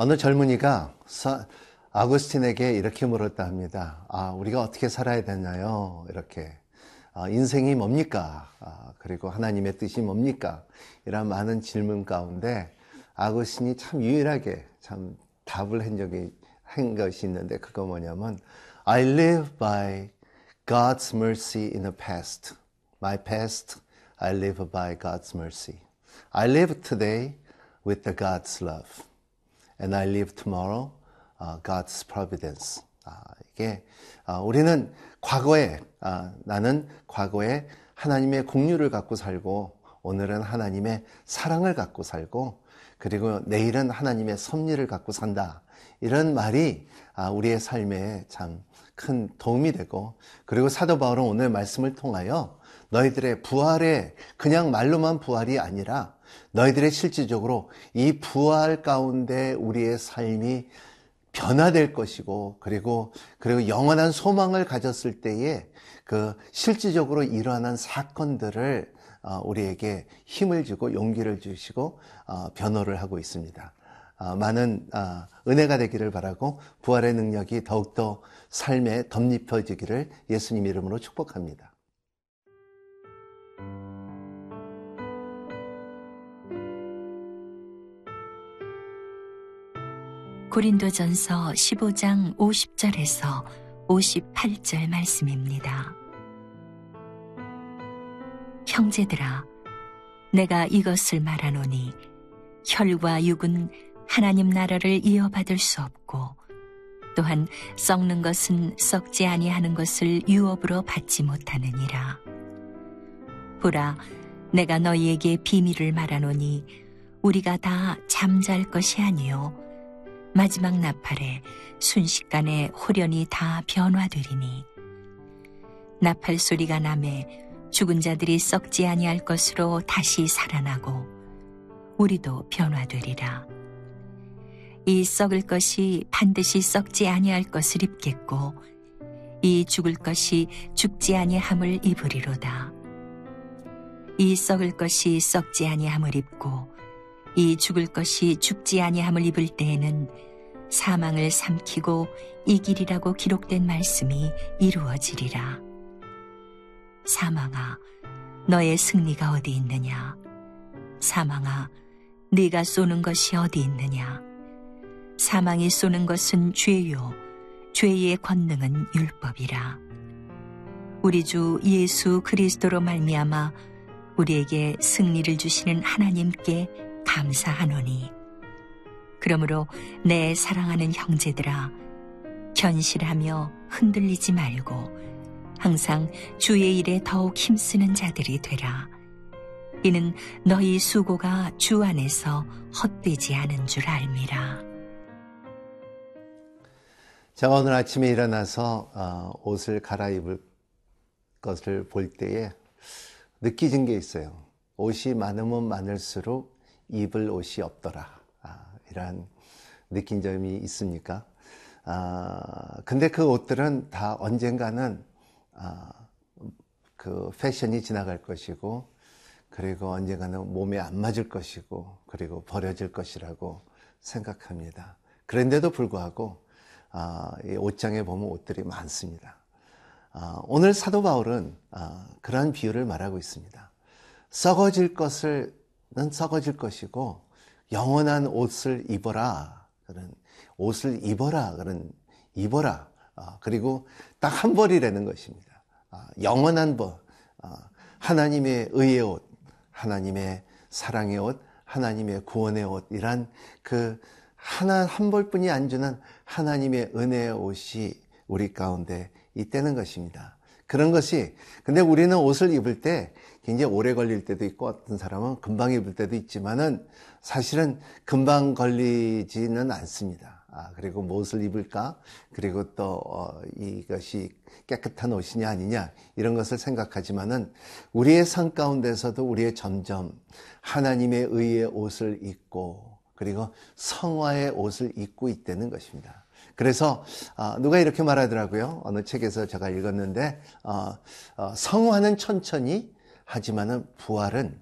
어느 젊은이가 아구스틴에게 이렇게 물었다 합니다. 아, 우리가 어떻게 살아야 되나요? 이렇게. 아, 인생이 뭡니까? 아, 그리고 하나님의 뜻이 뭡니까? 이런 많은 질문 가운데 아구스틴이 참 유일하게 참 답을 한 적이 한 것이 있는데 그거 뭐냐면 I live by God's mercy in the past. My past, I live by God's mercy. I live today with the God's love. And I live tomorrow, uh, God's providence. 아, 이게 아, 우리는 과거에 아, 나는 과거에 하나님의 공유를 갖고 살고 오늘은 하나님의 사랑을 갖고 살고 그리고 내일은 하나님의 섭리를 갖고 산다. 이런 말이 아, 우리의 삶에 참 큰 도움이 되고 그리고 사도 바울은 오늘 말씀을 통하여 너희들의 부활에 그냥 말로만 부활이 아니라 너희들의 실질적으로 이 부활 가운데 우리의 삶이 변화될 것이고 그리고 그리고 영원한 소망을 가졌을 때에 그 실질적으로 일어나는 사건들을 어, 우리에게 힘을 주고 용기를 주시고 어, 변호를 하고 있습니다. 어, 많은 은혜가 되기를 바라고 부활의 능력이 더욱더 삶에 덧입혀지기를 예수님 이름으로 축복합니다. 고린도전서 15장 50절에서 58절 말씀입니다. 형제들아 내가 이것을 말하노니 혈과 육은 하나님 나라를 이어받을 수 없고 또한 썩는 것은 썩지 아니하는 것을 유업으로 받지 못하느니라. 보라, 내가 너희에게 비밀을 말하노니 우리가 다 잠잘 것이 아니요 마지막 나팔에 순식간에 홀연히 다 변화되리니 나팔 소리가 남에 죽은 자들이 썩지 아니할 것으로 다시 살아나고 우리도 변화되리라. 이 썩을 것이 반드시 썩지 아니할 것을 입겠고 이 죽을 것이 죽지 아니함을 입으리로다. 이 썩을 것이 썩지 아니함을 입고 이 죽을 것이 죽지 아니함을 입을 때에는 사망을 삼키고 이길이라고 기록된 말씀이 이루어지리라. 사망아, 너의 승리가 어디 있느냐? 사망아, 네가 쏘는 것이 어디 있느냐? 사망이 쏘는 것은 죄요, 죄의 권능은 율법이라. 우리 주 예수 그리스도로 말미암아 우리에게 승리를 주시는 하나님께 감사하노니. 그러므로 내 사랑하는 형제들아, 견실하며 흔들리지 말고 항상 주의 일에 더욱 힘쓰는 자들이 되라. 이는 너희 수고가 주 안에서 헛되지 않은 줄 알미라. 제가 오늘 아침에 일어나서 어, 옷을 갈아입을 것을 볼 때에 느끼진 게 있어요. 옷이 많으면 많을수록 입을 옷이 없더라. 아, 이러한 느낀 점이 있습니까? 아, 근데 그 옷들은 다 언젠가는 아, 그 패션이 지나갈 것이고 그리고 언젠가는 몸에 안 맞을 것이고 그리고 버려질 것이라고 생각합니다. 그런데도 불구하고 아, 이 옷장에 보면 옷들이 많습니다. 아, 오늘 사도 바울은 아, 그러한 비유를 말하고 있습니다. 썩어질 것을는 썩어질 것이고 영원한 옷을 입어라 그런 옷을 입어라 그런 입어라 아, 그리고 딱 한 벌이라는 것입니다. 아, 영원한 벌, 아, 하나님의 의의 옷, 하나님의 사랑의 옷, 하나님의 구원의 옷, 이란 그 하나 한 벌뿐이 안 주는 하나님의 은혜의 옷이 우리 가운데 있다는 것입니다. 그런 것이 근데 우리는 옷을 입을 때 굉장히 오래 걸릴 때도 있고 어떤 사람은 금방 입을 때도 있지만은 사실은 금방 걸리지는 않습니다. 아, 그리고 무엇을 입을까? 그리고 또 어, 이것이 깨끗한 옷이냐 아니냐 이런 것을 생각하지만은 우리의 삶 가운데서도 우리의 점점 하나님의 의의 옷을 입고 그리고 성화의 옷을 입고 있다는 것입니다. 그래서 어, 누가 이렇게 말하더라고요. 어느 책에서 제가 읽었는데 어, 어, 성화는 천천히 하지만은 부활은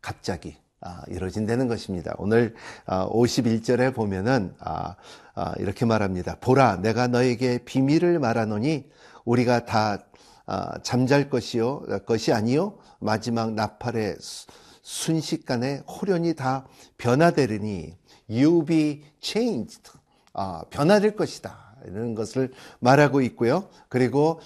갑자기 아, 이루어진다는 것입니다. 오늘 51절에 아, 보면은 아, 이렇게 말합니다. 보라, 내가 너에게 비밀을 말하노니 우리가 다 잠잘 것이요 것이 아니요 마지막 나팔의 순식간에 호련이 다 변화되리니 you be changed 변화될 것이다 이런 것을 말하고 있고요. 그리고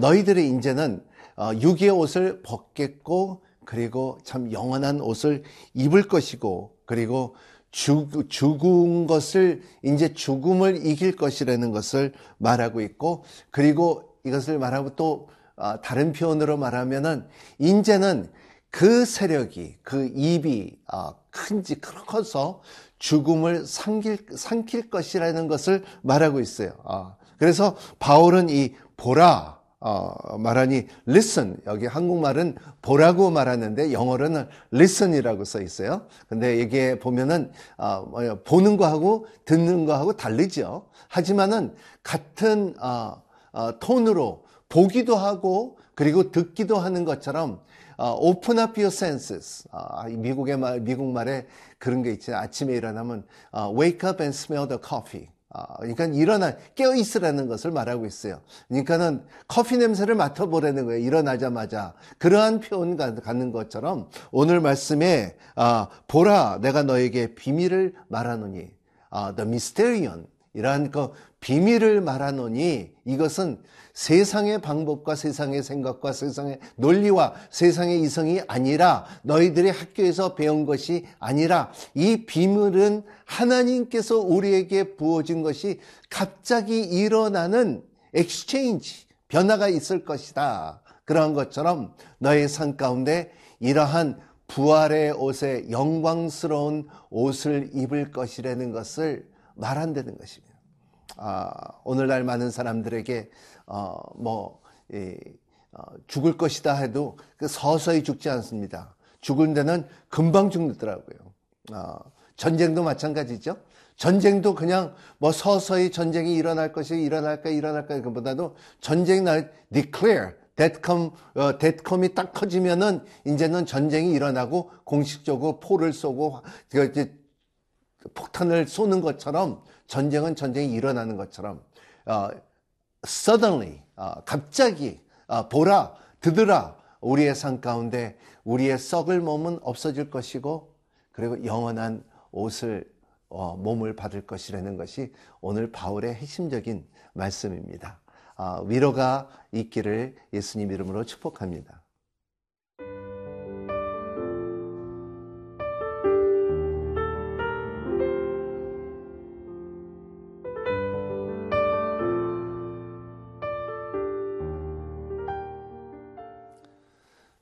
너희들의 인재는 어, 유기의 옷을 벗겠고 그리고 참 영원한 옷을 입을 것이고 그리고 죽, 죽은 것을 이제 죽음을 이길 것이라는 것을 말하고 있고 그리고 이것을 말하고 또 어, 다른 표현으로 말하면은 이제는 그 세력이 그 입이 어, 큰지 커서 죽음을 삼킬, 삼킬 것이라는 것을 말하고 있어요. 그래서 바울은 이 보라 어, 말하니 listen 여기 한국말은 보라고 말하는데 영어로는 listen이라고 써 있어요. 근데 이게 보면은 어, 보는 거하고 듣는 거하고 다르죠. 하지만은 같은 어, 어, 톤으로 보기도 하고 그리고 듣기도 하는 것처럼 어, open up your senses. 어, 미국의 말 미국 말에 그런 게 있죠. 아침에 일어나면 어, wake up and smell the coffee. 아, 그러니까 일어나 깨어 있으라는 것을 말하고 있어요. 그러니까는 커피 냄새를 맡아보라는 거예요. 일어나자마자 그러한 표현 갖는 것처럼 오늘 말씀에 아, 보라 내가 너에게 비밀을 말하노니 아, the mysterion 이러한 그 비밀을 말하노니 이것은 세상의 방법과 세상의 생각과 세상의 논리와 세상의 이성이 아니라 너희들의 학교에서 배운 것이 아니라 이 비밀은 하나님께서 우리에게 부어진 것이 갑자기 일어나는 exchange 변화가 있을 것이다. 그러한 것처럼 너의 삶 가운데 이러한 부활의 옷에 영광스러운 옷을 입을 것이라는 것을 말한다는 것입니다. 아, 오늘날 많은 사람들에게 어, 뭐 이, 어, 죽을 것이다 해도 그 서서히 죽지 않습니다. 죽을 데는 금방 죽더라고요. 어, 전쟁도 마찬가지죠. 전쟁도 그냥 뭐 서서히 전쟁이 일어날 것이 일어날까 일어날까 그보다도 전쟁 날 declare 데트컴 어, 데트컴이 딱 커지면은 이제는 전쟁이 일어나고 공식적으로 포를 쏘고 이제 폭탄을 쏘는 것처럼 전쟁은 전쟁이 일어나는 것처럼 어, suddenly 어, 갑자기 어, 보라 드드라 우리의 삶 가운데 우리의 썩을 몸은 없어질 것이고 그리고 영원한 옷을 어, 몸을 받을 것이라는 것이 오늘 바울의 핵심적인 말씀입니다. 어, 위로가 있기를 예수님 이름으로 축복합니다.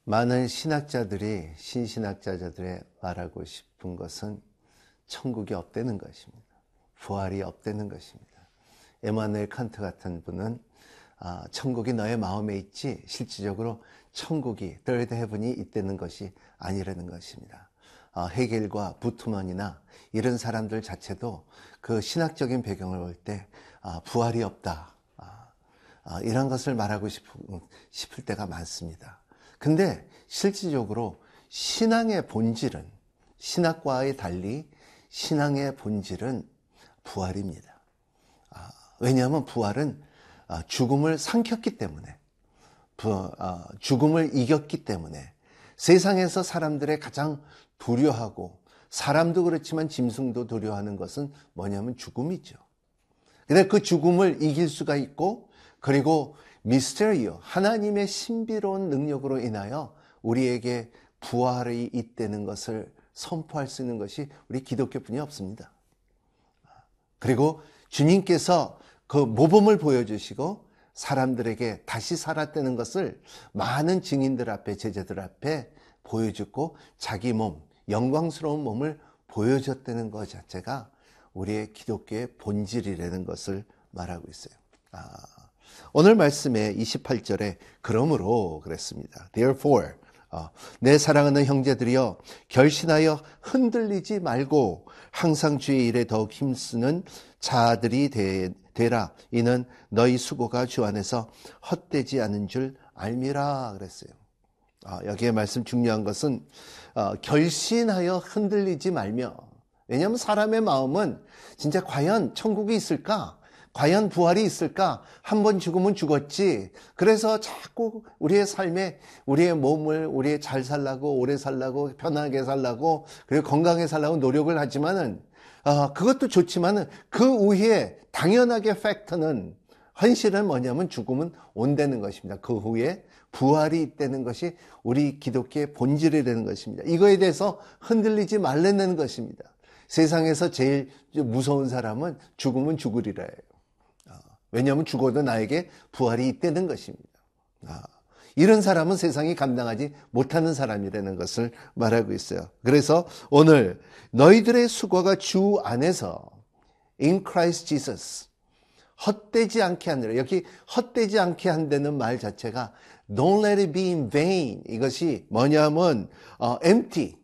많은 신학자들이 신신학자들의 말하고 싶은 것은 천국이 없다는 것입니다. 부활이 없다는 것입니다. 에마누엘 칸트 같은 분은 아, 천국이 너의 마음에 있지 실질적으로 천국이 third heaven이 있다는 것이 아니라는 것입니다. 아, 헤겔과 부트먼이나 이런 사람들 자체도 그 신학적인 배경을 볼때 아, 부활이 없다 아, 아, 이런 것을 말하고 싶은, 싶을 때가 많습니다. 근데 실질적으로 신앙의 본질은 신학과의 달리 신앙의 본질은 부활입니다. 아, 왜냐하면 부활은 아, 죽음을 삼켰기 때문에 아, 죽음을 이겼기 때문에 세상에서 사람들의 가장 두려워하고 사람도 그렇지만 짐승도 두려워하는 것은 뭐냐면 죽음이죠. 근데 그 죽음을 이길 수가 있고 그리고 미스테리오 하나님의 신비로운 능력으로 인하여 우리에게 부활이 있다는 것을 선포할 수 있는 것이 우리 기독교뿐이 없습니다. 그리고 주님께서 그 모범을 보여주시고 사람들에게 다시 살았다는 것을 많은 증인들 앞에 제자들 앞에 보여주고 자기 몸 영광스러운 몸을 보여줬다는 것 자체가 우리의 기독교의 본질이라는 것을 말하고 있어요. 아. 오늘 말씀에 28절에 그러므로 그랬습니다. Therefore 어, 내 사랑하는 형제들이여 결신하여 흔들리지 말고 항상 주의 일에 더욱 힘쓰는 자들이 되, 되라. 이는 너희 수고가 주 안에서 헛되지 않은 줄 알미라 그랬어요. 아, 여기에 말씀 중요한 것은 어, 결신하여 흔들리지 말며 왜냐하면 사람의 마음은 진짜 과연 천국이 있을까? 과연 부활이 있을까? 한 번 죽으면 죽었지. 그래서 자꾸 우리의 삶에 우리의 몸을 우리의 잘 살라고 오래 살라고 편하게 살라고 그리고 건강하게 살라고 노력을 하지만은 아, 그것도 좋지만은 그 후에 당연하게 팩트는 현실은 뭐냐면 죽음은 온다는 것입니다. 그 후에 부활이 있다는 것이 우리 기독교의 본질이 되는 것입니다. 이거에 대해서 흔들리지 말라는 것입니다. 세상에서 제일 무서운 사람은 죽으면 죽으리라 해요. 아, 왜냐하면 죽어도 나에게 부활이 있다는 것입니다. 아, 이런 사람은 세상이 감당하지 못하는 사람이라는 것을 말하고 있어요. 그래서 오늘 너희들의 수고가 주 안에서 in Christ Jesus 헛되지 않게 하느라 여기 헛되지 않게 한다는 말 자체가 don't let it be in vain 이것이 뭐냐면 어, empty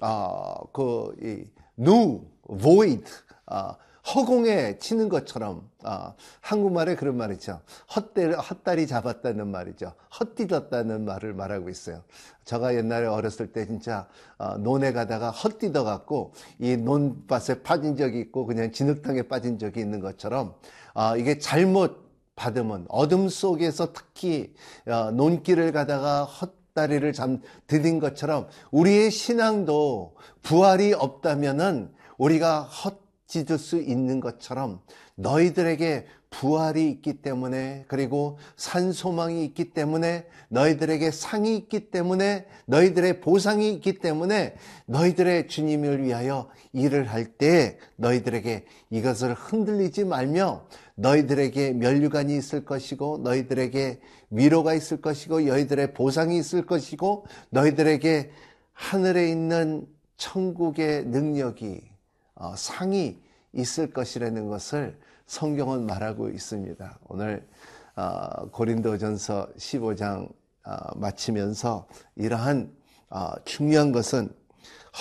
어, 그 이, nu void 어, 허공에 치는 것처럼 어, 한국말에 그런 말 있죠. 헛다리, 헛다리 잡았다는 말이죠. 헛디뎠다는 말을 말하고 있어요. 제가 옛날에 어렸을 때 진짜 어, 논에 가다가 헛디뎌 갖고 이 논밭에 빠진 적이 있고 그냥 진흙탕에 빠진 적이 있는 것처럼 어, 이게 잘못 받으면 어둠 속에서 특히 어, 논길을 가다가 헛 다리를 잠 들인 것처럼 우리의 신앙도 부활이 없다면은 우리가 헛 찢을 수 있는 것처럼 너희들에게 부활이 있기 때문에 그리고 산소망이 있기 때문에 너희들에게 상이 있기 때문에 너희들의 보상이 있기 때문에 너희들의 주님을 위하여 일을 할 때 너희들에게 이것을 흔들리지 말며 너희들에게 면류관이 있을 것이고 너희들에게 위로가 있을 것이고 너희들의 보상이 있을 것이고 너희들에게 하늘에 있는 천국의 능력이 어, 상이 있을 것이라는 것을 성경은 말하고 있습니다. 오늘 어, 고린도전서 15장 어, 마치면서 이러한 중요한 것은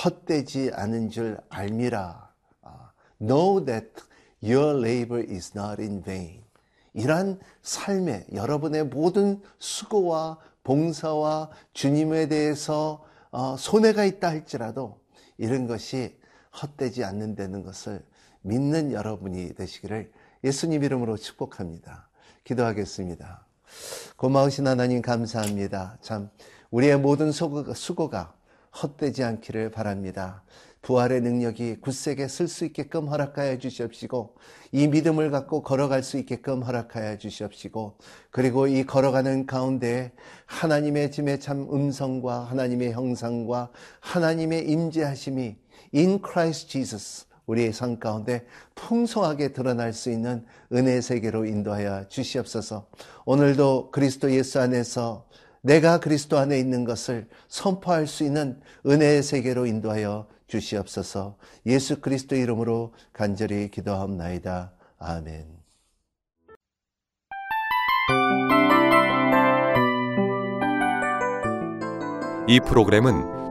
헛되지 않은 줄 알미라. Know that your labor is not in vain. 이러한 삶에 여러분의 모든 수고와 봉사와 주님에 대해서 손해가 있다 할지라도 이런 것이 헛되지 않는다는 것을 믿는 여러분이 되시기를 예수님 이름으로 축복합니다. 기도하겠습니다. 고마우신 하나님 감사합니다. 참 우리의 모든 수고가 헛되지 않기를 바랍니다. 부활의 능력이 굳세게 쓸 수 있게끔 허락하여 주시옵시고 이 믿음을 갖고 걸어갈 수 있게끔 허락하여 주시옵시고 그리고 이 걸어가는 가운데 하나님의 짐의 참 음성과 하나님의 형상과 하나님의 임재하심이 in Christ Jesus 우리의 삶 가운데 풍성하게 드러날 수 있는 은혜의 세계로 인도하여 주시옵소서. 오늘도 그리스도 예수 안에서 내가 그리스도 안에 있는 것을 선포할 수 있는 은혜의 세계로 인도하여 주시옵소서. 예수 그리스도 이름으로 간절히 기도하옵나이다. 아멘. 이 프로그램은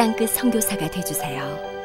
땅끝 성교사가 되주세요